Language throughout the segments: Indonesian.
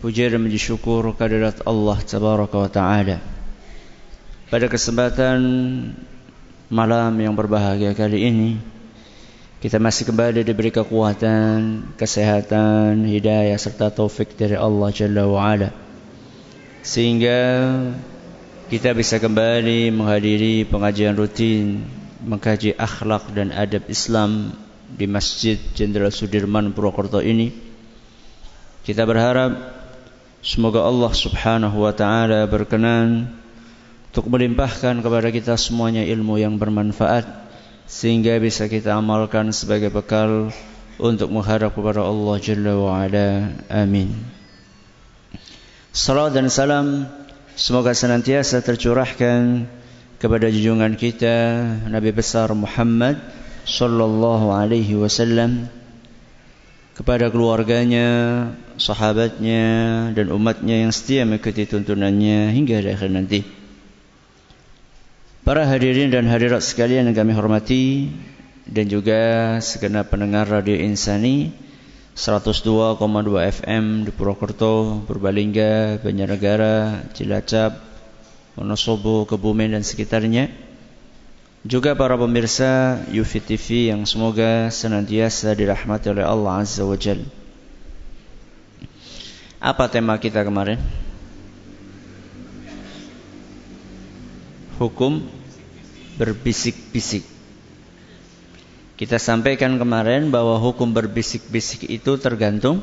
puja dan puji syukur kehadirat Allah Tabaraka wa Ta'ala. Pada kesempatan malam yang berbahagia kali ini Kita masih kembali diberi kekuatan, kesehatan, hidayah serta taufik dari Allah Jalla wa Ala. Sehingga kita bisa kembali menghadiri pengajian rutin Mengkaji akhlak dan adab Islam di Masjid Jenderal Sudirman Purwokerto ini. Kita berharap semoga Allah Subhanahu wa taala berkenan untuk melimpahkan kepada kita semuanya ilmu yang bermanfaat sehingga bisa kita amalkan sebagai bekal untuk menghadap kepada Allah Jalla wa Ala. Amin. Salam dan salam semoga senantiasa tercurahkan kepada junjungan kita Nabi besar Muhammad sallallahu alaihi wasallam kepada keluarganya, sahabatnya dan umatnya yang setia mengikuti tuntunannya hingga akhir nanti. Para hadirin dan hadirat sekalian yang kami hormati dan juga segenap pendengar Radio Insani 102,2 FM di Purwokerto, Purbalingga, Banjarnegara, Cilacap, Wonosobo, Kebumen dan sekitarnya juga para pemirsa Yufi TV yang semoga senantiasa dirahmati oleh Allah Azza wa Jal. Apa tema kita kemarin? Hukum berbisik-bisik. Kita sampaikan kemarin bahwa hukum berbisik-bisik itu tergantung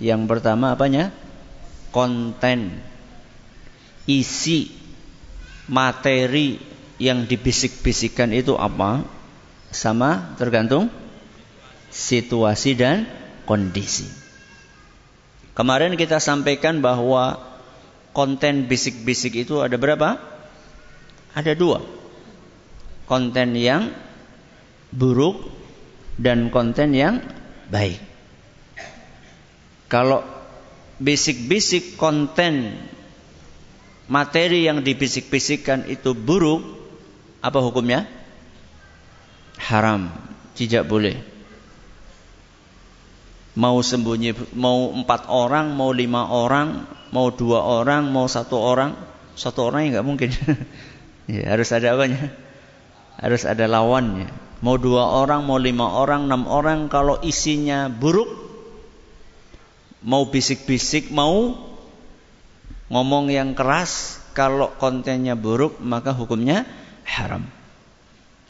yang pertama apanya? Konten isi materi yang dibisik-bisikkan itu apa? Sama tergantung situasi dan kondisi. Kemarin kita sampaikan bahwa konten bisik-bisik itu ada berapa? Ada dua. Konten yang buruk dan konten yang baik. Kalau bisik-bisik konten materi yang dibisik-bisikkan itu buruk, apa hukumnya? Haram, tidak boleh. Mau sembunyi, mau empat orang, mau lima orang, mau dua orang, mau satu orang, satu orang ya nggak mungkin. ya, harus ada apanya? Harus ada lawannya. Mau dua orang, mau lima orang, enam orang, kalau isinya buruk, mau bisik-bisik, mau ngomong yang keras kalau kontennya buruk maka hukumnya haram.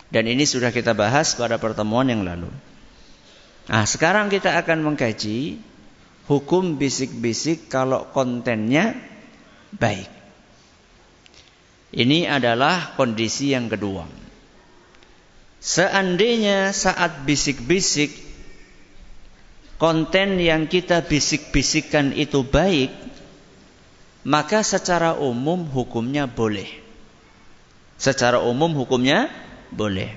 Dan ini sudah kita bahas pada pertemuan yang lalu. Nah, sekarang kita akan mengkaji hukum bisik-bisik kalau kontennya baik. Ini adalah kondisi yang kedua. Seandainya saat bisik-bisik konten yang kita bisik-bisikkan itu baik, maka secara umum hukumnya boleh. Secara umum hukumnya boleh.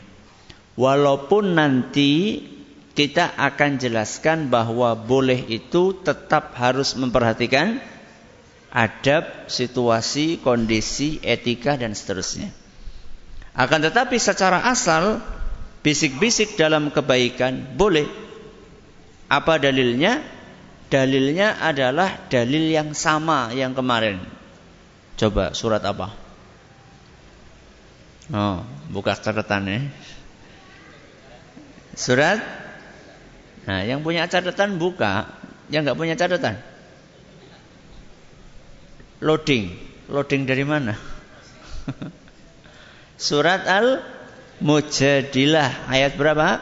Walaupun nanti kita akan jelaskan bahwa boleh itu tetap harus memperhatikan adab, situasi, kondisi, etika dan seterusnya. Akan tetapi secara asal bisik-bisik dalam kebaikan boleh. Apa dalilnya? Dalilnya adalah dalil yang sama yang kemarin. Coba surat apa? Oh, buka catatan ya. Surat Nah, yang punya catatan buka, yang nggak punya catatan. Loading, loading dari mana? Surat Al-Mujadilah ayat berapa?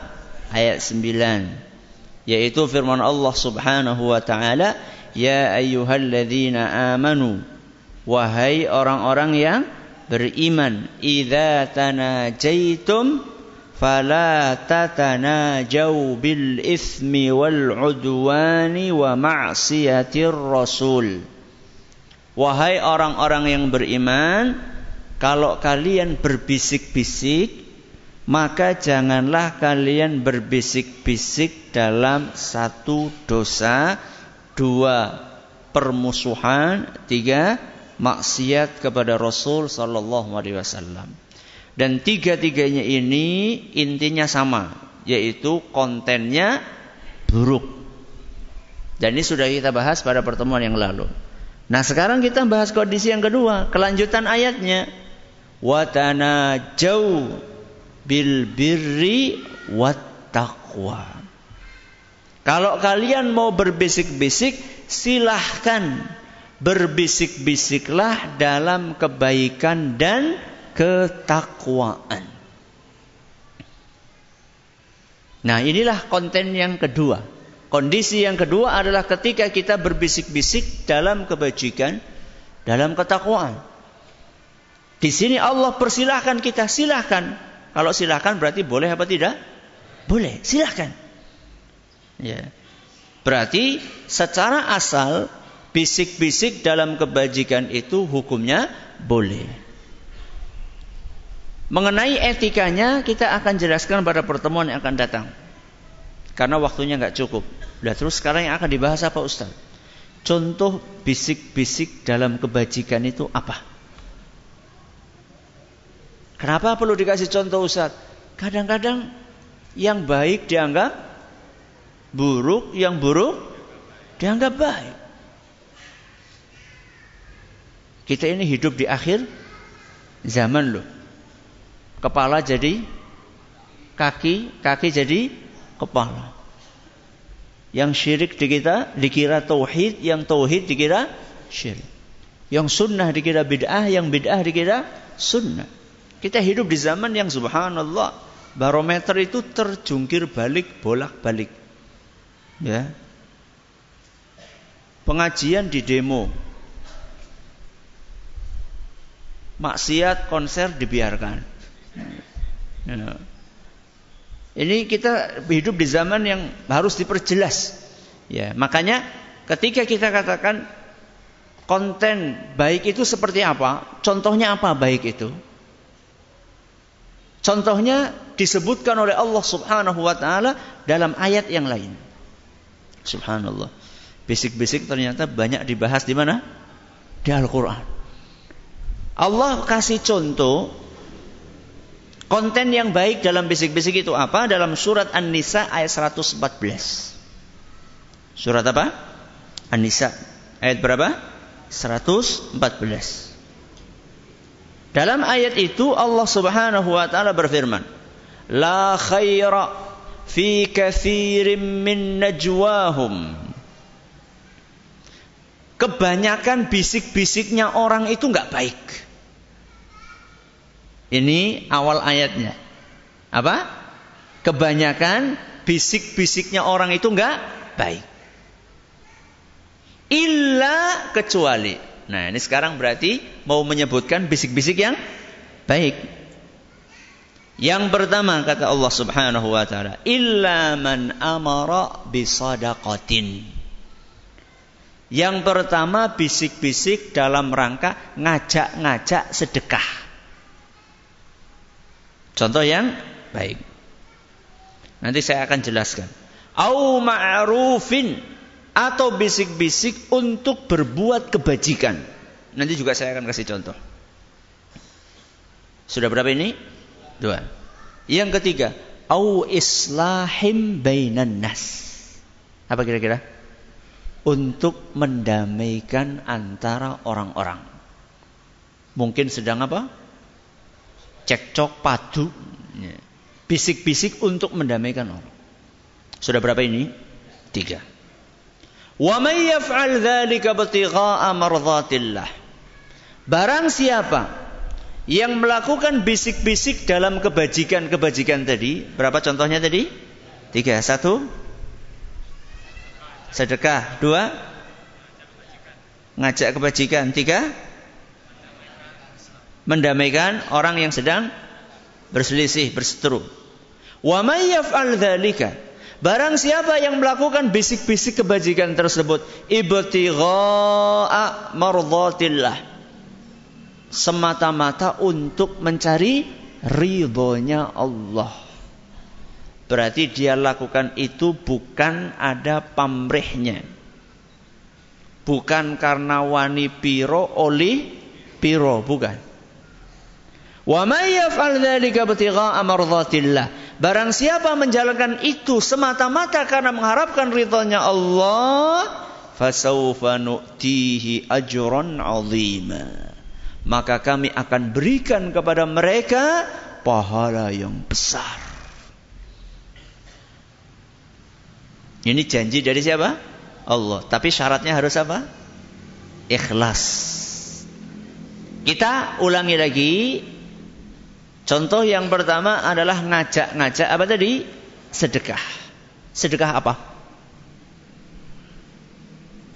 Ayat 9 yaitu firman Allah Subhanahu wa taala ya ayyuhalladzina amanu wahai orang-orang yang beriman idza tanajaitum fala tatanajau bil ismi wal udwani wa ma'siyatir rasul. Wahai orang-orang yang beriman, kalau kalian berbisik-bisik, maka janganlah kalian berbisik-bisik dalam satu dosa, dua permusuhan, tiga maksiat kepada Rasul sallallahu alaihi wasallam. Dan tiga-tiganya ini intinya sama, yaitu kontennya buruk. Dan ini sudah kita bahas pada pertemuan yang lalu. Nah, sekarang kita bahas kondisi yang kedua, kelanjutan ayatnya. Watana jauh bil birri wat taqwa. Kalau kalian mau berbisik-bisik, silahkan berbisik-bisiklah dalam kebaikan dan ketakwaan. Nah, inilah konten yang kedua. Kondisi yang kedua adalah ketika kita berbisik-bisik dalam kebajikan, dalam ketakwaan. Di sini Allah persilahkan kita, silahkan. Kalau silahkan berarti boleh apa tidak? Boleh, silahkan. Ya. Berarti secara asal bisik-bisik dalam kebajikan itu hukumnya boleh. Mengenai etikanya kita akan jelaskan pada pertemuan yang akan datang. Karena waktunya nggak cukup. Nah, terus sekarang yang akan dibahas apa Ustaz? Contoh bisik-bisik dalam kebajikan itu apa? Kenapa perlu dikasih contoh Ustaz? Kadang-kadang yang baik dianggap buruk, yang buruk dianggap baik. Kita ini hidup di akhir zaman loh. Kepala jadi kaki, kaki jadi kepala. Yang syirik di kita dikira tauhid, yang tauhid dikira syirik. Yang sunnah dikira bid'ah, yang bid'ah dikira sunnah. Kita hidup di zaman yang subhanallah barometer itu terjungkir balik bolak-balik. Ya. Pengajian di demo, maksiat konser dibiarkan. Ya. Ini kita hidup di zaman yang harus diperjelas. Ya, makanya ketika kita katakan konten baik itu seperti apa? Contohnya apa baik itu? Contohnya disebutkan oleh Allah Subhanahu wa taala dalam ayat yang lain. Subhanallah. Bisik-bisik ternyata banyak dibahas di mana? Di Al-Qur'an. Allah kasih contoh konten yang baik dalam bisik-bisik itu apa? Dalam surat An-Nisa ayat 114. Surat apa? An-Nisa ayat berapa? 114. Dalam ayat itu Allah Subhanahu wa taala berfirman, "La khaira fi kathirin min najwahum." Kebanyakan bisik-bisiknya orang itu nggak baik. Ini awal ayatnya. Apa? Kebanyakan bisik-bisiknya orang itu enggak baik. Illa kecuali. Nah, ini sekarang berarti mau menyebutkan bisik-bisik yang baik. Yang pertama kata Allah Subhanahu wa taala, illa man amara bisadaqatin. Yang pertama bisik-bisik dalam rangka ngajak-ngajak sedekah. Contoh yang baik. Nanti saya akan jelaskan. Au ma'rufin atau bisik-bisik untuk berbuat kebajikan. Nanti juga saya akan kasih contoh. Sudah berapa ini? Dua. Yang ketiga, au islahim bainan nas. Apa kira-kira? Untuk mendamaikan antara orang-orang. Mungkin sedang apa? cekcok padu bisik-bisik untuk mendamaikan orang sudah berapa ini tiga may yaf'al dzalika ibtigha'a mardhatillah. Barang siapa yang melakukan bisik-bisik dalam kebajikan-kebajikan tadi berapa contohnya tadi? Tiga satu. Sedekah dua. Ngajak kebajikan tiga. Mendamaikan orang yang sedang berselisih, berseteru. May yaf'al dzalika Barang siapa yang melakukan bisik-bisik kebajikan tersebut, ibtigha'a mardhatillah. Semata-mata untuk mencari ridhonya Allah. Berarti dia lakukan itu bukan ada pamrihnya. Bukan karena wani piro oli piro, bukan. Wa may yaf'al dzalika ibtigha'a mardhatillah. Barang siapa menjalankan itu semata-mata karena mengharapkan ridhonya Allah, fasawfa nu'tihi ajran 'azima. Maka kami akan berikan kepada mereka pahala yang besar. Ini janji dari siapa? Allah. Tapi syaratnya harus apa? Ikhlas. Kita ulangi lagi Contoh yang pertama adalah ngajak-ngajak apa tadi? Sedekah. Sedekah apa?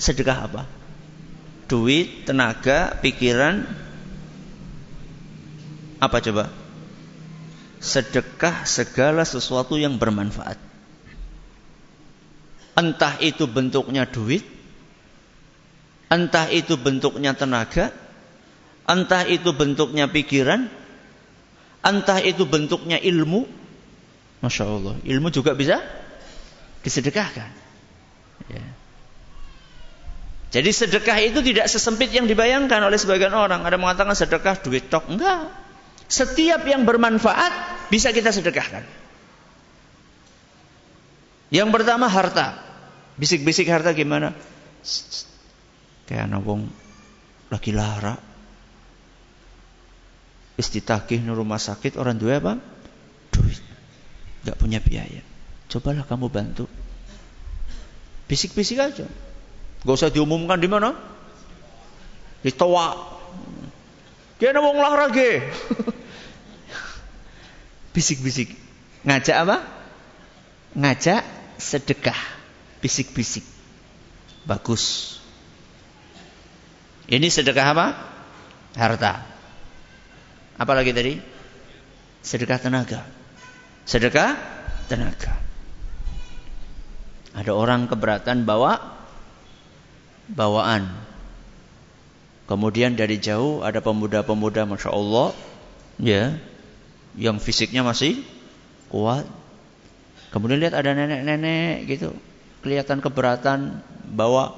Sedekah apa? Duit, tenaga, pikiran. Apa coba? Sedekah segala sesuatu yang bermanfaat. Entah itu bentuknya duit, entah itu bentuknya tenaga, entah itu bentuknya pikiran, Entah itu bentuknya ilmu. Masya Allah. Ilmu juga bisa disedekahkan. Ya. Jadi sedekah itu tidak sesempit yang dibayangkan oleh sebagian orang. Ada mengatakan sedekah duit tok. Enggak. Setiap yang bermanfaat bisa kita sedekahkan. Yang pertama harta. Bisik-bisik harta gimana? Kayak anak wong lagi lara istitagih rumah sakit orang dua apa? Duit. Gak punya biaya. Cobalah kamu bantu. Bisik-bisik aja. Gak usah diumumkan di mana? Di toa. Dia mau olahraga. Bisik-bisik. Ngajak apa? Ngajak sedekah. Bisik-bisik. Bagus. Ini sedekah apa? Harta. Apalagi tadi? Sedekah tenaga. Sedekah tenaga. Ada orang keberatan bawa bawaan. Kemudian dari jauh ada pemuda-pemuda Masya Allah ya, yang fisiknya masih kuat. Kemudian lihat ada nenek-nenek gitu, kelihatan keberatan bawa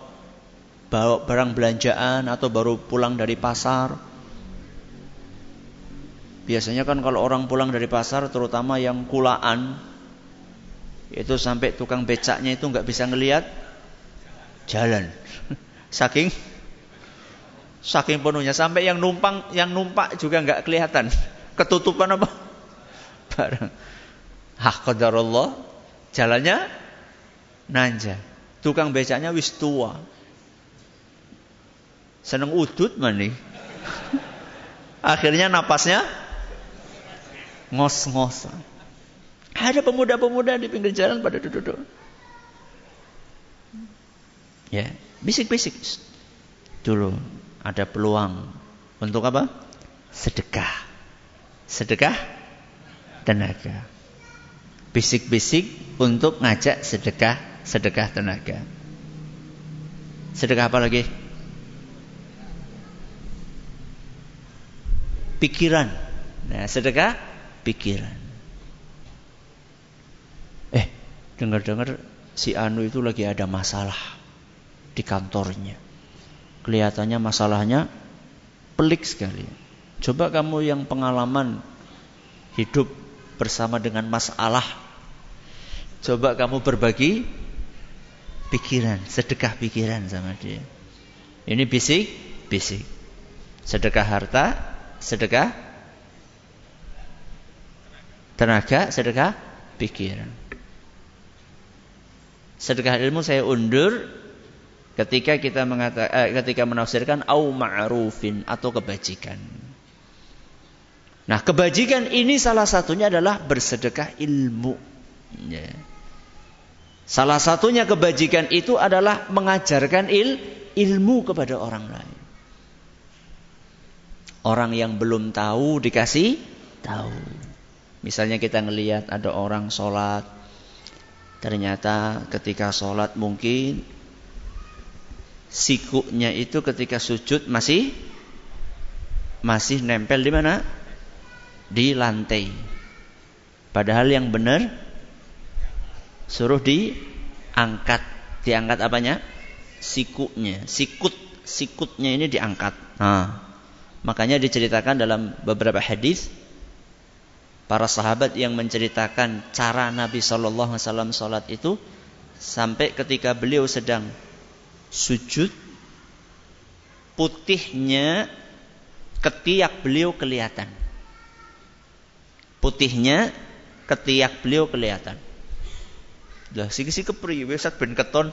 bawa barang belanjaan atau baru pulang dari pasar Biasanya kan kalau orang pulang dari pasar, terutama yang kulaan, itu sampai tukang becaknya itu nggak bisa ngelihat jalan. Saking saking penuhnya sampai yang numpang yang numpak juga nggak kelihatan. Ketutupan apa? Barang. Hah jalannya nanja. Tukang becaknya wis tua. Seneng udut mani. Akhirnya napasnya ngos-ngosan. Ada pemuda-pemuda di pinggir jalan pada duduk-duduk. Ya, bisik-bisik. Dulu ada peluang untuk apa? Sedekah. Sedekah tenaga. Bisik-bisik untuk ngajak sedekah, sedekah tenaga. Sedekah apa lagi? Pikiran. Nah, sedekah pikiran. Eh, dengar-dengar si Anu itu lagi ada masalah di kantornya. Kelihatannya masalahnya pelik sekali. Coba kamu yang pengalaman hidup bersama dengan masalah. Coba kamu berbagi pikiran, sedekah pikiran sama dia. Ini bisik, bisik. Sedekah harta, sedekah tenaga, sedekah pikiran. Sedekah ilmu saya undur ketika kita mengatakan eh, ketika menafsirkan au ma'rufin atau kebajikan. Nah, kebajikan ini salah satunya adalah bersedekah ilmu. Ya. Salah satunya kebajikan itu adalah mengajarkan il, ilmu kepada orang lain. Orang yang belum tahu dikasih tahu. Misalnya kita ngelihat ada orang sholat Ternyata ketika sholat mungkin sikunya itu ketika sujud masih masih nempel di mana? Di lantai. Padahal yang benar suruh diangkat. Diangkat apanya? Sikunya. Sikut. Sikutnya ini diangkat. Nah, makanya diceritakan dalam beberapa hadis para sahabat yang menceritakan cara Nabi Shallallahu Alaihi Wasallam sholat itu sampai ketika beliau sedang sujud putihnya ketiak beliau kelihatan. Putihnya ketiak beliau kelihatan. Lah sing si kepri wis ben keton.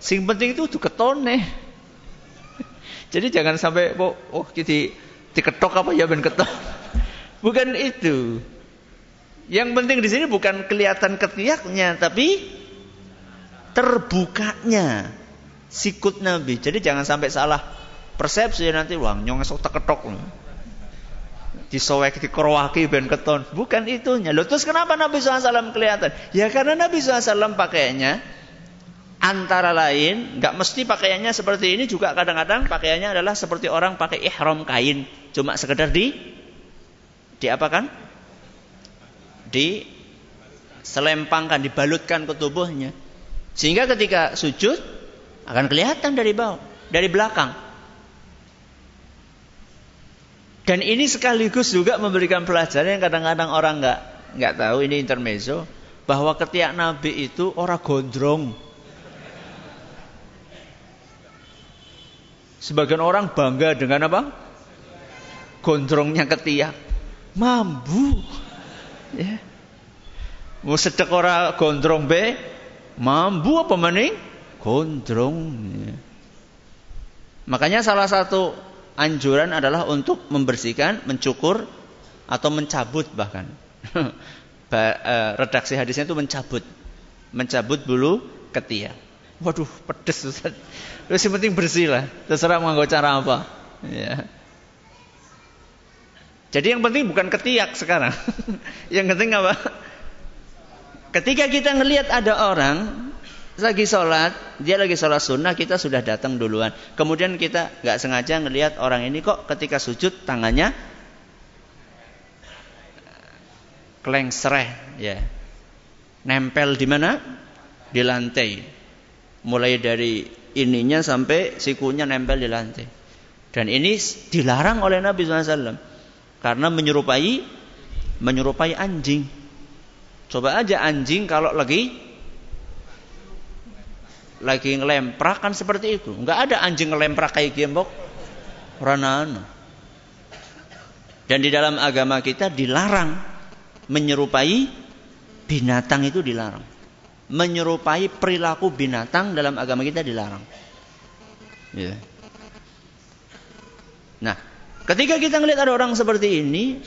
Sing penting itu tuh keton nih. Jadi jangan sampai oh, oh jadi diketok apa ya ben keton. Bukan itu. Yang penting di sini bukan kelihatan ketiaknya, tapi terbukanya sikut Nabi. Jadi jangan sampai salah persepsi nanti wang nyong esok teketok disowek dikorwaki ben keton. Bukan itunya. Loh, terus kenapa Nabi SAW kelihatan? Ya karena Nabi SAW pakaiannya antara lain nggak mesti pakaiannya seperti ini juga kadang-kadang pakaiannya adalah seperti orang pakai ihram kain. Cuma sekedar di di di selempangkan dibalutkan ke tubuhnya sehingga ketika sujud akan kelihatan dari bawah dari belakang Dan ini sekaligus juga memberikan pelajaran yang kadang-kadang orang nggak nggak tahu ini intermezzo bahwa ketiak Nabi itu orang gondrong. Sebagian orang bangga dengan apa? Gondrongnya ketiak. Mambu. Ya. Mau sedek orang gondrong be, mambu apa maning? Gondrong. Ya. Makanya salah satu anjuran adalah untuk membersihkan, mencukur atau mencabut bahkan. Eh, redaksi hadisnya itu mencabut. Mencabut bulu ketiak. Waduh, pedes Ustaz. Terus yang penting bersih lah. Terserah mau cara apa. Ya. Jadi yang penting bukan ketiak sekarang. yang penting apa? Ketika kita ngelihat ada orang lagi sholat, dia lagi sholat sunnah, kita sudah datang duluan. Kemudian kita nggak sengaja ngelihat orang ini kok ketika sujud tangannya kelengsereh, ya, nempel di mana? Di lantai. Mulai dari ininya sampai sikunya nempel di lantai. Dan ini dilarang oleh Nabi SAW karena menyerupai menyerupai anjing. Coba aja anjing kalau lagi lagi ngelemprak kan seperti itu. Enggak ada anjing ngelemprak kayak gembok. Ranana. Dan di dalam agama kita dilarang menyerupai binatang itu dilarang. Menyerupai perilaku binatang dalam agama kita dilarang. Ya. Nah, ketika kita ngelihat ada orang seperti ini,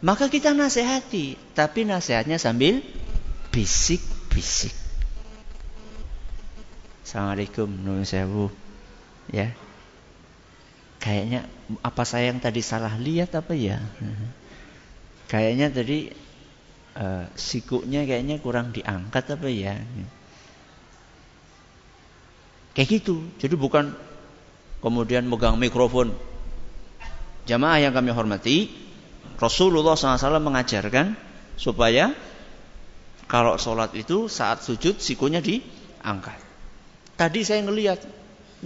maka kita nasihati, tapi nasihatnya sambil bisik-bisik. Assalamualaikum Nun Sewu. Ya. Kayaknya apa saya yang tadi salah lihat apa ya? Kayaknya tadi uh, sikunya kayaknya kurang diangkat apa ya? Kayak gitu. Jadi bukan kemudian megang mikrofon. Jamaah yang kami hormati, Rasulullah SAW mengajarkan supaya kalau sholat itu saat sujud sikunya diangkat. Tadi saya ngelihat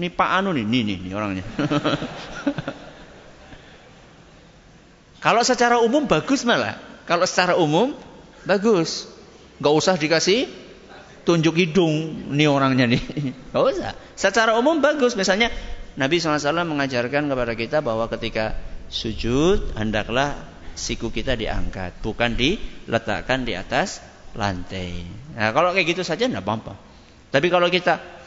ini Pak Anu nih, nih nih, nih orangnya. Kalau secara umum bagus malah. Kalau secara umum bagus. Gak usah dikasih tunjuk hidung nih orangnya nih. Gak usah. Secara umum bagus. Misalnya Nabi SAW mengajarkan kepada kita bahwa ketika sujud hendaklah siku kita diangkat, bukan diletakkan di atas lantai. Nah, kalau kayak gitu saja tidak apa-apa. Tapi kalau kita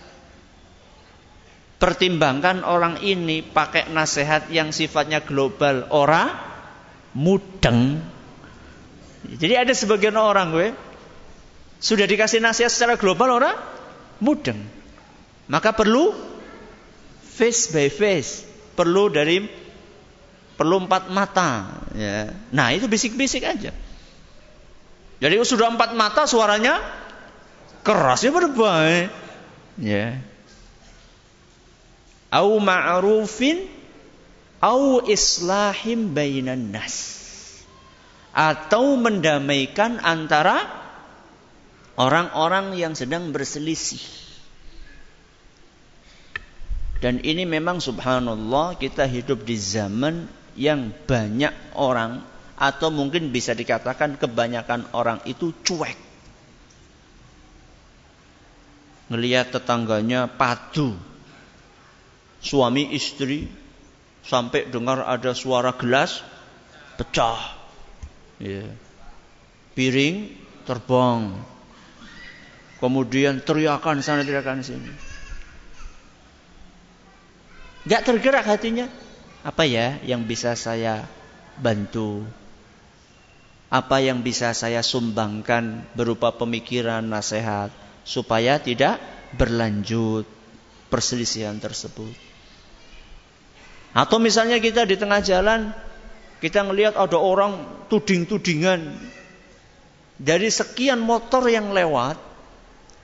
Pertimbangkan orang ini pakai nasihat yang sifatnya global, ora mudeng. Jadi ada sebagian orang gue sudah dikasih nasihat secara global ora mudeng. Maka perlu face by face, perlu dari perlu empat mata. Ya. Nah itu bisik-bisik aja. Jadi sudah empat mata suaranya Keras ya berbaik. Ya. Au ma'rufin au islahim bainan nas. Atau mendamaikan antara orang-orang yang sedang berselisih. Dan ini memang subhanallah kita hidup di zaman yang banyak orang atau mungkin bisa dikatakan kebanyakan orang itu cuek. Ngelihat tetangganya padu. Suami istri sampai dengar ada suara gelas pecah. Ya. Piring terbang. Kemudian teriakan sana teriakan sini. Gak tergerak hatinya. Apa ya yang bisa saya bantu? Apa yang bisa saya sumbangkan berupa pemikiran, nasihat supaya tidak berlanjut perselisihan tersebut. Atau misalnya kita di tengah jalan kita ngelihat ada orang tuding-tudingan dari sekian motor yang lewat,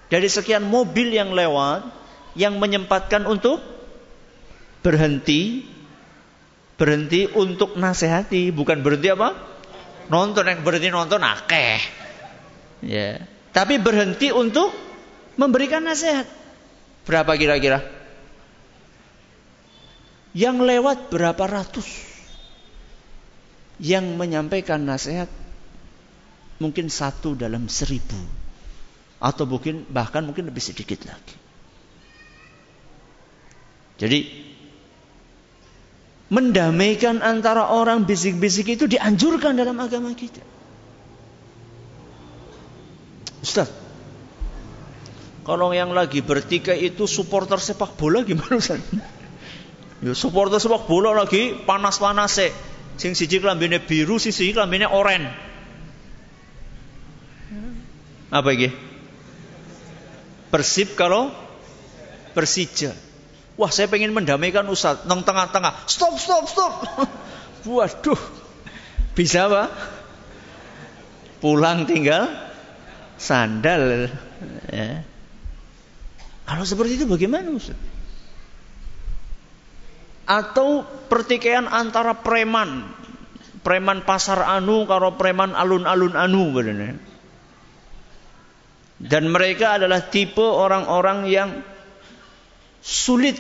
dari sekian mobil yang lewat yang menyempatkan untuk berhenti berhenti untuk nasihati, bukan berhenti apa? Nonton yang berhenti nonton akeh. Ya. Tapi berhenti untuk memberikan nasihat. Berapa kira-kira? Yang lewat berapa ratus? Yang menyampaikan nasihat mungkin satu dalam seribu. Atau mungkin bahkan mungkin lebih sedikit lagi. Jadi mendamaikan antara orang bisik-bisik itu dianjurkan dalam agama kita. Ustaz, kalau yang lagi bertikai itu supporter sepak bola gimana Ustaz? Ya supporter sepak bola lagi panas-panas. Sing siji klambine biru, sing siji klambine oranye. Apa iki? Persib kalau Persija. Wah saya pengen mendamaikan Ustaz. Nang tengah-tengah. Stop, stop, stop. Waduh. Bisa apa? Pulang tinggal sandal. Ya. Kalau seperti itu bagaimana Ustaz? Atau pertikaian antara preman. Preman pasar anu karo preman alun-alun anu. Dan mereka adalah tipe orang-orang yang sulit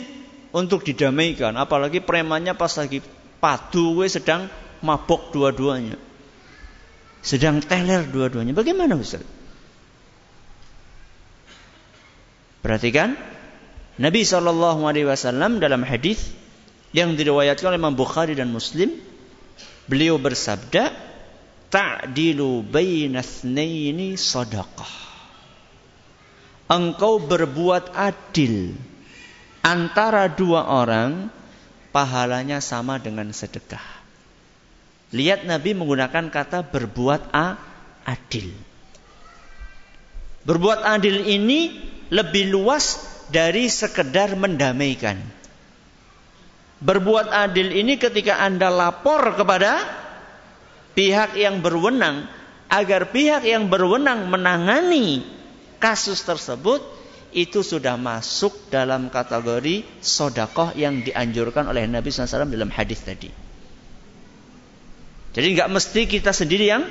untuk didamaikan. Apalagi premannya pas lagi padu gue sedang mabok dua-duanya. Sedang teler dua-duanya. Bagaimana Ustaz? Perhatikan Nabi Shallallahu Alaihi Wasallam dalam hadis yang diriwayatkan oleh Imam Bukhari dan Muslim, beliau bersabda, "Ta'dilu sadaqah." Engkau berbuat adil antara dua orang pahalanya sama dengan sedekah. Lihat Nabi menggunakan kata berbuat a, adil. Berbuat adil ini lebih luas dari sekedar mendamaikan. Berbuat adil ini ketika Anda lapor kepada pihak yang berwenang agar pihak yang berwenang menangani kasus tersebut itu sudah masuk dalam kategori sodakoh yang dianjurkan oleh Nabi SAW dalam hadis tadi. Jadi nggak mesti kita sendiri yang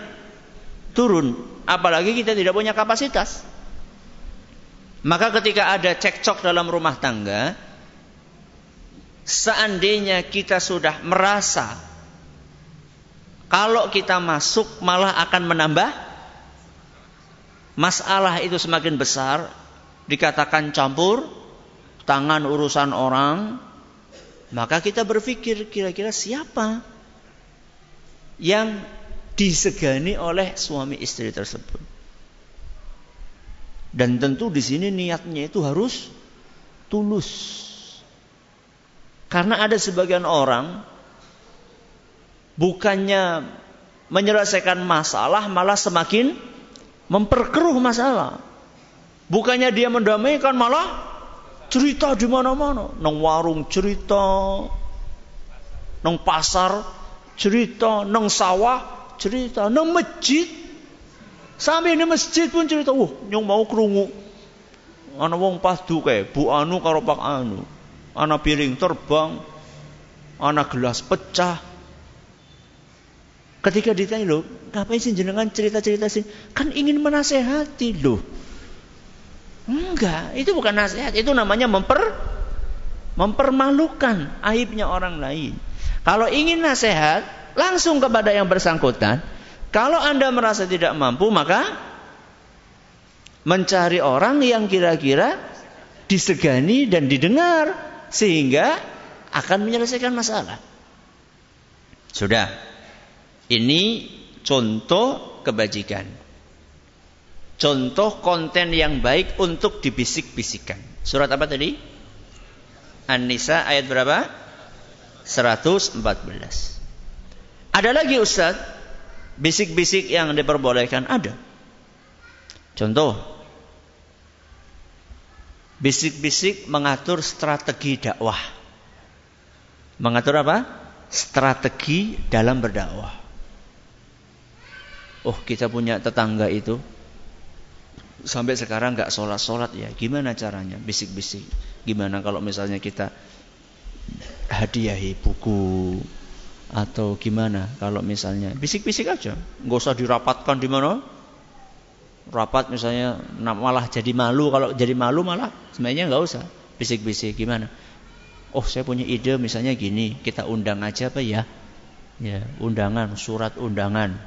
turun, apalagi kita tidak punya kapasitas. Maka ketika ada cekcok dalam rumah tangga, seandainya kita sudah merasa kalau kita masuk malah akan menambah masalah itu semakin besar, dikatakan campur tangan urusan orang, maka kita berpikir kira-kira siapa yang disegani oleh suami istri tersebut. Dan tentu di sini niatnya itu harus tulus. Karena ada sebagian orang bukannya menyelesaikan masalah malah semakin memperkeruh masalah. Bukannya dia mendamaikan malah cerita di mana-mana. Nang warung cerita, nang pasar cerita, nang sawah cerita, nang masjid. Sampai di masjid pun cerita, "Wah, nyong mau kerungu." ana wong padu kae, Bu Anu karo Pak Anu. Ana piring terbang, ana gelas pecah. Ketika ditanya loh, ngapain sih jenengan cerita-cerita sih? Kan ingin menasehati loh. Enggak, itu bukan nasihat, itu namanya memper mempermalukan aibnya orang lain. Kalau ingin nasihat, langsung kepada yang bersangkutan. Kalau Anda merasa tidak mampu, maka mencari orang yang kira-kira disegani dan didengar sehingga akan menyelesaikan masalah. Sudah. Ini contoh kebajikan. Contoh konten yang baik untuk dibisik-bisikan. Surat apa tadi? An-Nisa ayat berapa? 114. Ada lagi Ustaz, bisik-bisik yang diperbolehkan ada. Contoh, bisik-bisik mengatur strategi dakwah. Mengatur apa? Strategi dalam berdakwah. Oh, kita punya tetangga itu sampai sekarang nggak sholat sholat ya. Gimana caranya? Bisik-bisik. Gimana kalau misalnya kita hadiahi buku atau gimana? Kalau misalnya bisik-bisik aja. Nggak usah dirapatkan di mana. Rapat misalnya malah jadi malu. Kalau jadi malu malah sebenarnya nggak usah. Bisik-bisik gimana? Oh saya punya ide misalnya gini. Kita undang aja apa ya? Ya undangan surat undangan.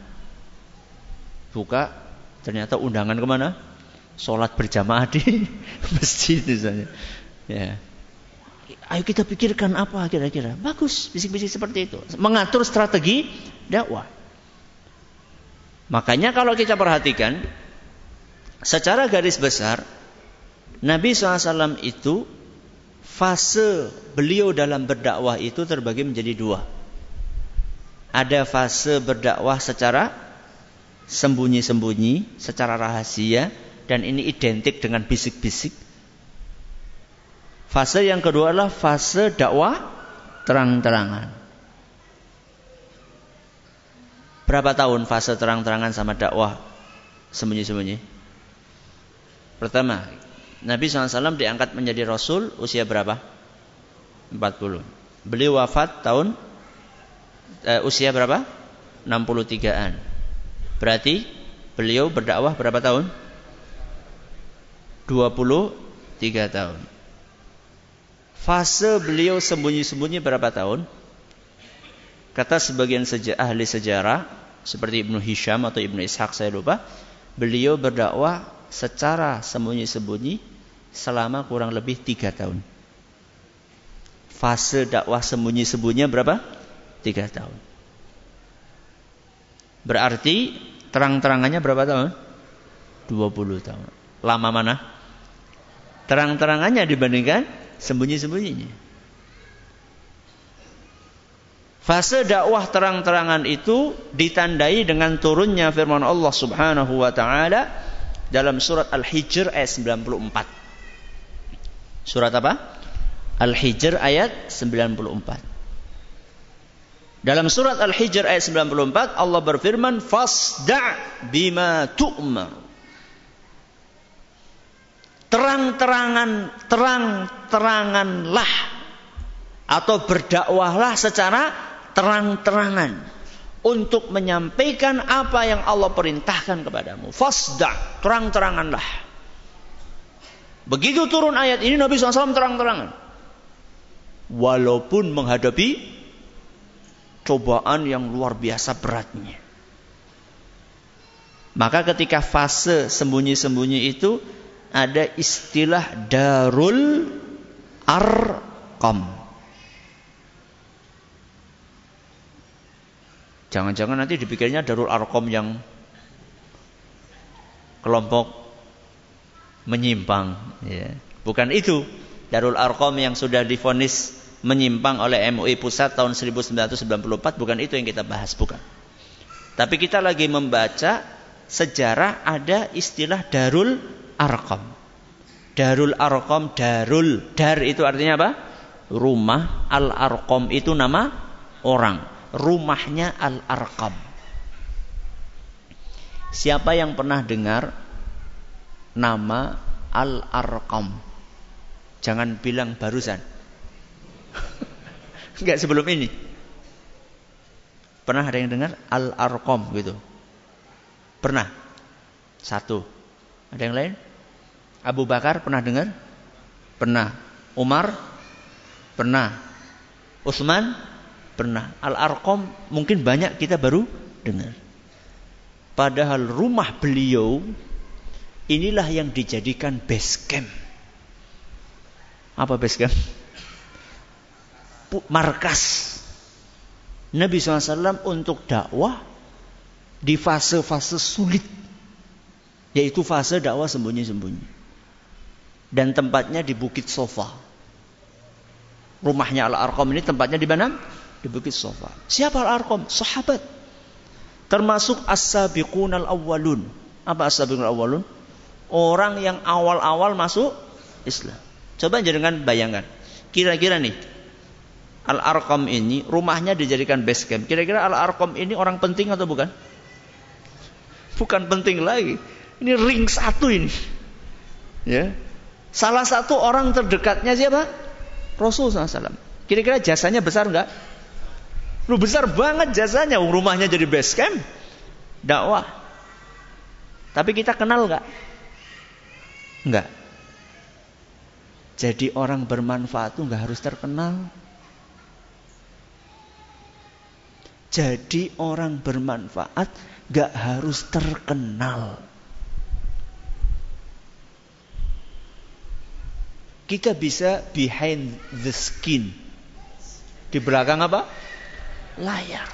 Buka ternyata undangan ke mana sholat berjamaah di masjid misalnya. Ya. Ayo kita pikirkan apa kira-kira. Bagus bisik-bisik seperti itu. Mengatur strategi dakwah. Makanya kalau kita perhatikan secara garis besar Nabi SAW itu fase beliau dalam berdakwah itu terbagi menjadi dua. Ada fase berdakwah secara sembunyi-sembunyi, secara rahasia, dan ini identik dengan bisik-bisik. Fase yang kedua adalah fase dakwah terang-terangan. Berapa tahun fase terang-terangan sama dakwah sembunyi-sembunyi? Pertama, Nabi SAW diangkat menjadi Rasul usia berapa? 40. Beliau wafat tahun uh, usia berapa? 63-an. Berarti beliau berdakwah berapa tahun? 23 tahun. Fase beliau sembunyi-sembunyi berapa tahun? Kata sebagian seja ahli sejarah seperti Ibnu Hisham atau Ibnu Ishaq saya lupa, beliau berdakwah secara sembunyi-sembunyi selama kurang lebih tiga tahun. Fase dakwah sembunyi-sembunyinya berapa? Tiga tahun. Berarti terang-terangannya berapa tahun? 20 tahun. Lama mana? Terang-terangannya dibandingkan sembunyi-sembunyinya. Fase dakwah terang-terangan itu ditandai dengan turunnya firman Allah Subhanahu wa taala dalam surat Al-Hijr ayat 94. Surat apa? Al-Hijr ayat 94. Dalam surat Al-Hijr ayat 94 Allah berfirman fasda' bima tu'mar terang-terangan terang-teranganlah atau berdakwahlah secara terang-terangan untuk menyampaikan apa yang Allah perintahkan kepadamu. Fasda, terang-teranganlah. Begitu turun ayat ini Nabi SAW terang-terangan. Walaupun menghadapi cobaan yang luar biasa beratnya. Maka ketika fase sembunyi-sembunyi itu ada istilah darul arqam. Jangan-jangan nanti dipikirnya darul arqam yang kelompok menyimpang. Ya. Bukan itu. Darul arqam yang sudah difonis menyimpang oleh MUI Pusat tahun 1994 bukan itu yang kita bahas, bukan. Tapi kita lagi membaca sejarah ada istilah darul Arqam. Darul Arqam, Darul. Dar itu artinya apa? Rumah. Al Arqam itu nama orang. Rumahnya Al Arqam. Siapa yang pernah dengar nama Al-Arqam. Jangan bilang barusan. Enggak sebelum ini. Pernah ada yang dengar Al-Arqam gitu? Pernah? Satu. Ada yang lain? Abu Bakar pernah dengar? Pernah. Umar? Pernah. Utsman? Pernah. Al-Arqam mungkin banyak kita baru dengar. Padahal rumah beliau inilah yang dijadikan base camp. Apa base camp? Markas Nabi SAW untuk dakwah di fase-fase sulit. Yaitu fase dakwah sembunyi-sembunyi. Dan tempatnya di Bukit Sofa. Rumahnya Al-Arqam ini tempatnya di mana? Di Bukit Sofa. Siapa Al-Arqam? Sahabat. Termasuk as-sabiqun al-awwalun. Apa as-sabiqun al-awwalun? Orang yang awal-awal masuk Islam. Coba jangan bayangkan. Kira-kira nih, Al-Arqam ini rumahnya dijadikan base camp. Kira-kira Al-Arqam ini orang penting atau bukan? Bukan penting lagi. Ini ring satu ini. Ya. Salah satu orang terdekatnya siapa? Rasul SAW. Kira-kira jasanya besar enggak? Lu besar banget jasanya. Rumahnya jadi base camp. Dakwah. Tapi kita kenal enggak? Enggak. Jadi orang bermanfaat itu enggak harus terkenal. Jadi orang bermanfaat enggak harus terkenal. Kita bisa behind the skin. Di belakang apa? Layar.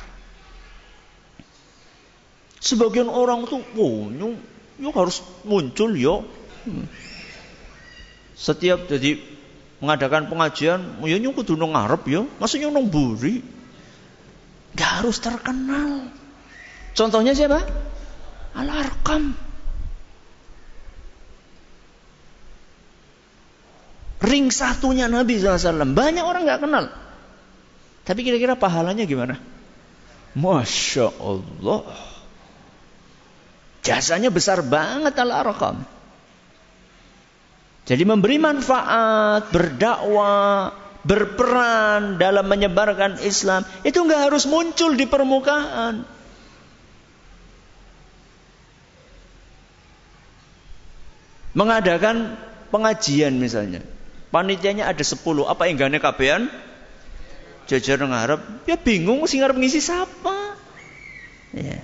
Sebagian orang tuh, oh, yuk, yuk harus muncul yo. Hmm. Setiap jadi mengadakan pengajian, ya nyung kudu nang ngarep yo, maksudnya nang buri. Gak harus terkenal. Contohnya siapa? Al-Arkam. Ring satunya Nabi SAW. Banyak orang nggak kenal. Tapi kira-kira pahalanya gimana? Masya Allah. Jasanya besar banget al-arqam. Jadi memberi manfaat, berdakwah, berperan dalam menyebarkan Islam. Itu nggak harus muncul di permukaan. Mengadakan pengajian misalnya. Panitianya ada 10, apa yang gane kabehan? Jajar ngarep, ya bingung sih ngarep ngisi siapa? Ya.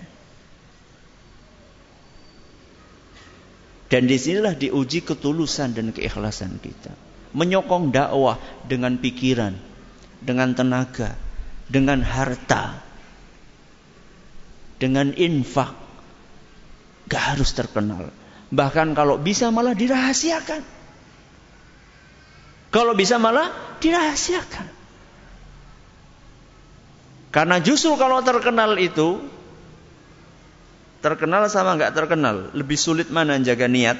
Dan di sinilah diuji ketulusan dan keikhlasan kita. Menyokong dakwah dengan pikiran, dengan tenaga, dengan harta, dengan infak. Gak harus terkenal. Bahkan kalau bisa malah dirahasiakan. Kalau bisa malah dirahasiakan. Karena justru kalau terkenal itu terkenal sama nggak terkenal, lebih sulit mana jaga niat?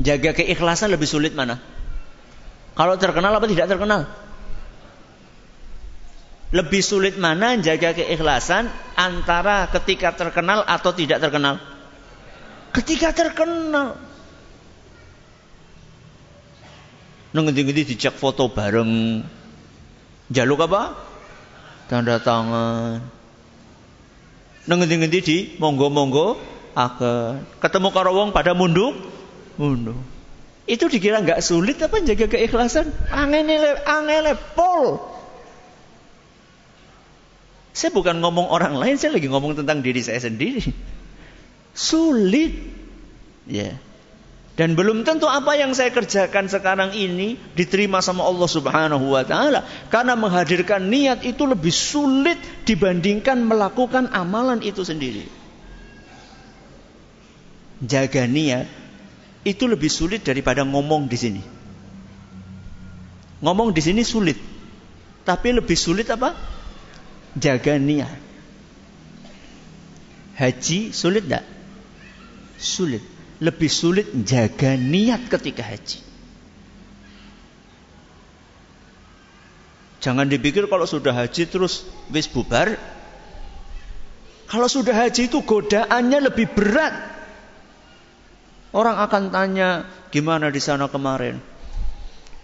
Jaga keikhlasan lebih sulit mana? Kalau terkenal apa tidak terkenal? Lebih sulit mana jaga keikhlasan antara ketika terkenal atau tidak terkenal? Ketika terkenal. Nang ngendi-ngendi dicek foto bareng. Jaluk apa? Tanda tangan. Nang ngendi-ngendi di monggo-monggo akan ketemu karo wong pada munduk munduk. Itu dikira nggak sulit apa jaga keikhlasan? Angele angele pol. Saya bukan ngomong orang lain, saya lagi ngomong tentang diri saya sendiri. Sulit. Ya. Yeah. Dan belum tentu apa yang saya kerjakan sekarang ini diterima sama Allah Subhanahu wa taala karena menghadirkan niat itu lebih sulit dibandingkan melakukan amalan itu sendiri. Jaga niat itu lebih sulit daripada ngomong di sini. Ngomong di sini sulit. Tapi lebih sulit apa? Jaga niat. Haji sulit enggak? Sulit lebih sulit jaga niat ketika haji. Jangan dipikir kalau sudah haji terus wis bubar. Kalau sudah haji itu godaannya lebih berat. Orang akan tanya, gimana di sana kemarin?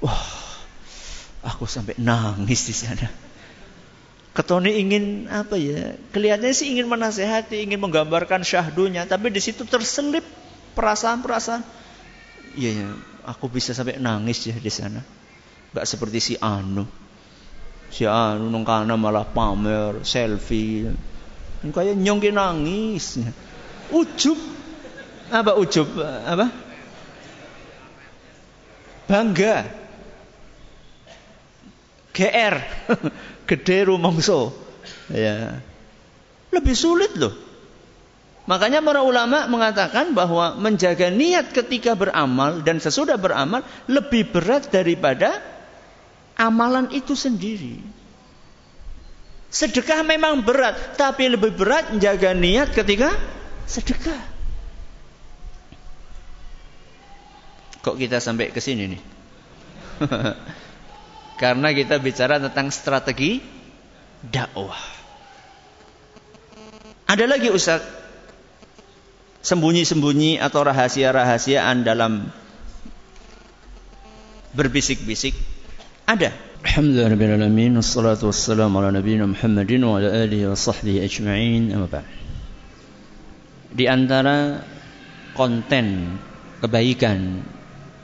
Wah, aku sampai nangis di sana. Ketoni ingin apa ya? Kelihatannya sih ingin menasehati, ingin menggambarkan syahdunya, tapi di situ terselip perasaan-perasaan. Iya ya, aku bisa sampai nangis ya di sana. Gak seperti si Anu. Si Anu nung kana malah pamer, selfie. Kayak nyongki nangis. Ujub. Apa ujub? Apa? Bangga. GR. Gede rumongso. Ya. Lebih sulit loh. Makanya para ulama mengatakan bahwa menjaga niat ketika beramal dan sesudah beramal lebih berat daripada amalan itu sendiri. Sedekah memang berat, tapi lebih berat menjaga niat ketika sedekah. Kok kita sampai ke sini nih? Karena kita bicara tentang strategi dakwah. Ada lagi Ustaz sembunyi-sembunyi atau rahasia-rahasiaan dalam berbisik-bisik? Ada. Alhamdulillah rabbil alamin wassalatu wassalamu ala Muhammadin wa ala alihi wa sahbihi ajma'in. Di antara konten kebaikan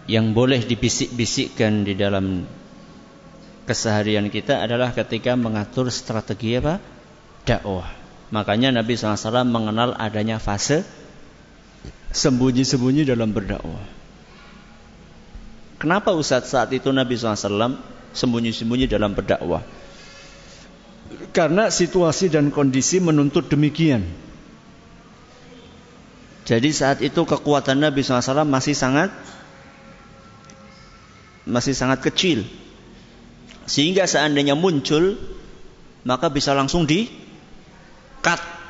yang boleh dibisik-bisikkan di dalam keseharian kita adalah ketika mengatur strategi apa? dakwah. Makanya Nabi SAW mengenal adanya fase sembunyi-sembunyi dalam berdakwah. Kenapa Ustaz saat itu Nabi SAW sembunyi-sembunyi dalam berdakwah? Karena situasi dan kondisi menuntut demikian. Jadi saat itu kekuatan Nabi SAW masih sangat masih sangat kecil. Sehingga seandainya muncul maka bisa langsung di cut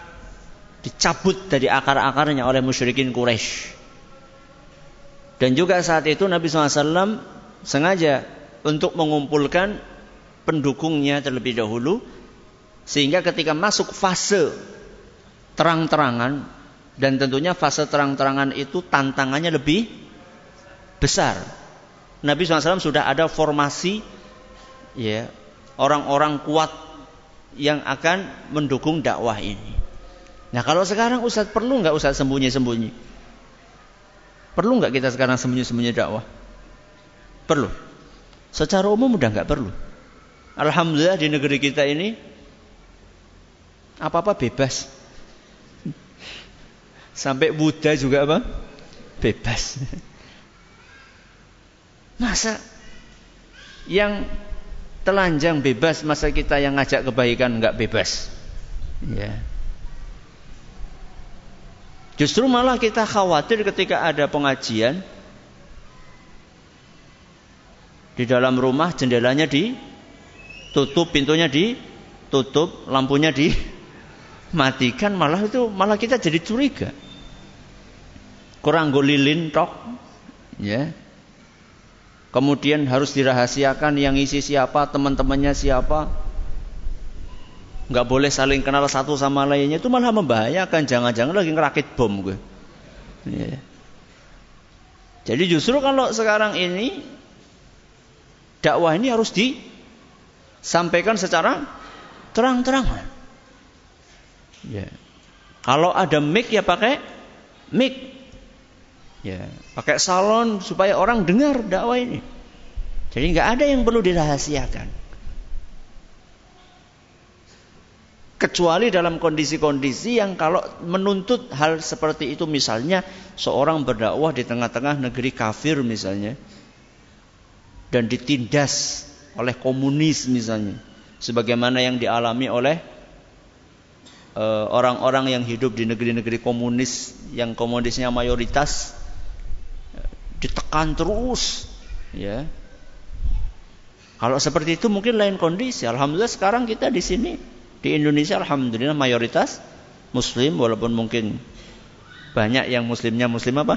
dicabut dari akar-akarnya oleh musyrikin Quraisy. Dan juga saat itu Nabi SAW sengaja untuk mengumpulkan pendukungnya terlebih dahulu sehingga ketika masuk fase terang-terangan dan tentunya fase terang-terangan itu tantangannya lebih besar. Nabi SAW sudah ada formasi ya orang-orang kuat yang akan mendukung dakwah ini. Nah kalau sekarang Ustaz perlu nggak Ustaz sembunyi-sembunyi? Perlu nggak kita sekarang sembunyi-sembunyi dakwah? Perlu. Secara umum udah nggak perlu. Alhamdulillah di negeri kita ini apa-apa bebas. Sampai Buddha juga apa? Bebas. Masa yang telanjang bebas, masa kita yang ngajak kebaikan nggak bebas? Ya. Justru malah kita khawatir ketika ada pengajian di dalam rumah jendelanya ditutup, pintunya ditutup, lampunya dimatikan, malah itu malah kita jadi curiga. Kurang golilin tok, ya. Kemudian harus dirahasiakan yang isi siapa, teman-temannya siapa, nggak boleh saling kenal satu sama lainnya. Itu malah membahayakan. Jangan-jangan lagi ngerakit bom gue. Ya. jadi justru kalau sekarang ini dakwah ini harus disampaikan secara terang-terangan. Ya. kalau ada mic ya pakai mic. Ya pakai salon supaya orang dengar dakwah ini. Jadi nggak ada yang perlu dirahasiakan kecuali dalam kondisi-kondisi yang kalau menuntut hal seperti itu misalnya seorang berdakwah di tengah-tengah negeri kafir misalnya dan ditindas oleh komunis misalnya sebagaimana yang dialami oleh eh, orang-orang uh, yang hidup di negeri-negeri komunis yang komunisnya mayoritas ditekan terus ya. Kalau seperti itu mungkin lain kondisi. Alhamdulillah sekarang kita di sini di Indonesia alhamdulillah mayoritas muslim walaupun mungkin banyak yang muslimnya muslim apa?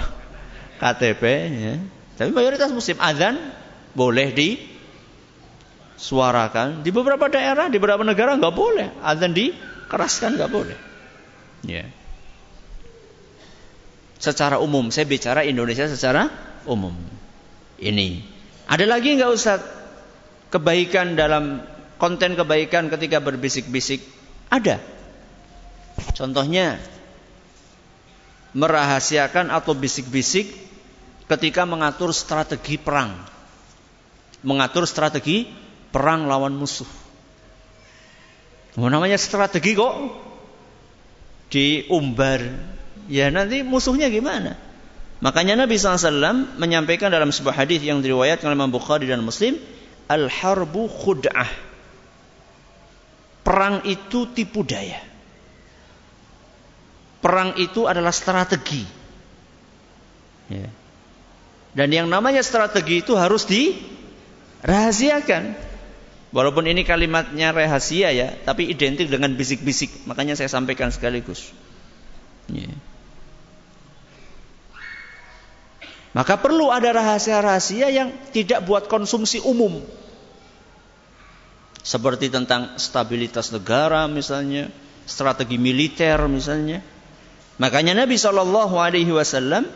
KTP ya. Tapi mayoritas muslim azan boleh di suarakan. Di beberapa daerah, di beberapa negara nggak boleh. Azan dikeraskan nggak boleh. Ya. Secara umum, saya bicara Indonesia secara umum. Ini. Ada lagi nggak Ustaz? Kebaikan dalam konten kebaikan ketika berbisik-bisik? Ada. Contohnya merahasiakan atau bisik-bisik ketika mengatur strategi perang. Mengatur strategi perang lawan musuh. Mau namanya strategi kok diumbar. Ya nanti musuhnya gimana? Makanya Nabi SAW menyampaikan dalam sebuah hadis yang diriwayatkan oleh Imam Bukhari dan Muslim, al-harbu khud'ah. Perang itu tipu daya. Perang itu adalah strategi. Ya. Dan yang namanya strategi itu harus dirahasiakan. Walaupun ini kalimatnya rahasia ya, tapi identik dengan bisik-bisik. Makanya saya sampaikan sekaligus. Ya. Maka perlu ada rahasia-rahasia yang tidak buat konsumsi umum. Seperti tentang stabilitas negara misalnya, strategi militer misalnya. Makanya Nabi Shallallahu Alaihi Wasallam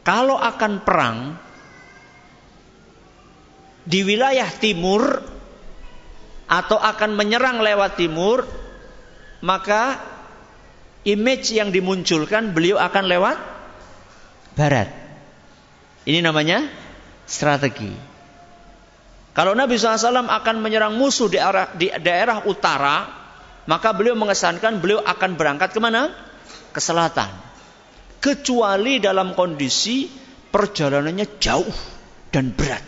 kalau akan perang di wilayah timur atau akan menyerang lewat timur, maka image yang dimunculkan beliau akan lewat barat. Ini namanya strategi. Kalau Nabi SAW akan menyerang musuh di daerah, di daerah utara, maka beliau mengesankan beliau akan berangkat ke mana? Ke selatan. Kecuali dalam kondisi perjalanannya jauh dan berat.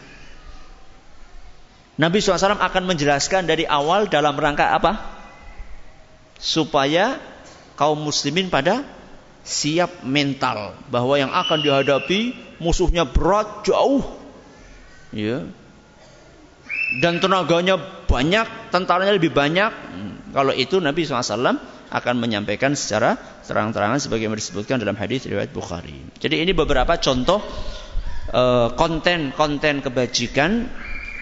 Nabi SAW akan menjelaskan dari awal dalam rangka apa? Supaya kaum muslimin pada siap mental bahwa yang akan dihadapi musuhnya berat jauh. Ya. Dan tenaganya banyak, tentaranya lebih banyak. Hmm, kalau itu Nabi SAW akan menyampaikan secara terang-terangan sebagaimana disebutkan dalam hadis riwayat Bukhari. Jadi ini beberapa contoh eh, konten-konten kebajikan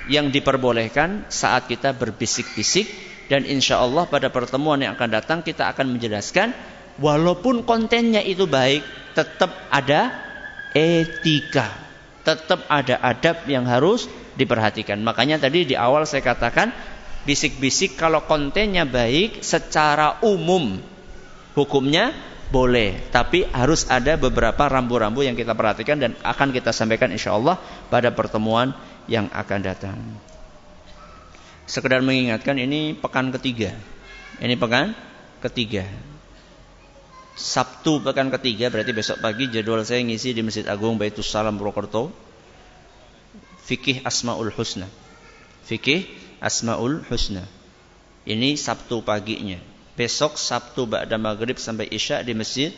yang diperbolehkan saat kita berbisik-bisik dan insya Allah pada pertemuan yang akan datang kita akan menjelaskan walaupun kontennya itu baik tetap ada etika tetap ada adab yang harus diperhatikan makanya tadi di awal saya katakan bisik-bisik kalau kontennya baik secara umum hukumnya boleh tapi harus ada beberapa rambu-rambu yang kita perhatikan dan akan kita sampaikan insya Allah pada pertemuan yang akan datang. Sekedar mengingatkan ini pekan ketiga. Ini pekan ketiga. Sabtu pekan ketiga berarti besok pagi jadwal saya ngisi di Masjid Agung Baitus Salam Purwokerto. Fikih Asmaul Husna. Fikih Asmaul Husna. Ini Sabtu paginya. Besok Sabtu Ba'da Maghrib sampai Isya di Masjid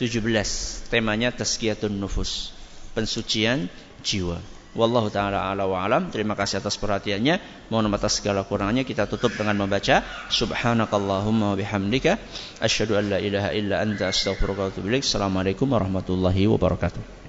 17. Temanya Tazkiyatun Nufus. Pensucian jiwa. Wallahu taala ala wa alam. Terima kasih atas perhatiannya. Mohon atas segala kurangnya kita tutup dengan membaca subhanakallahumma wa bihamdika asyhadu an la ilaha illa anta astaghfiruka wa. Assalamualaikum warahmatullahi wabarakatuh.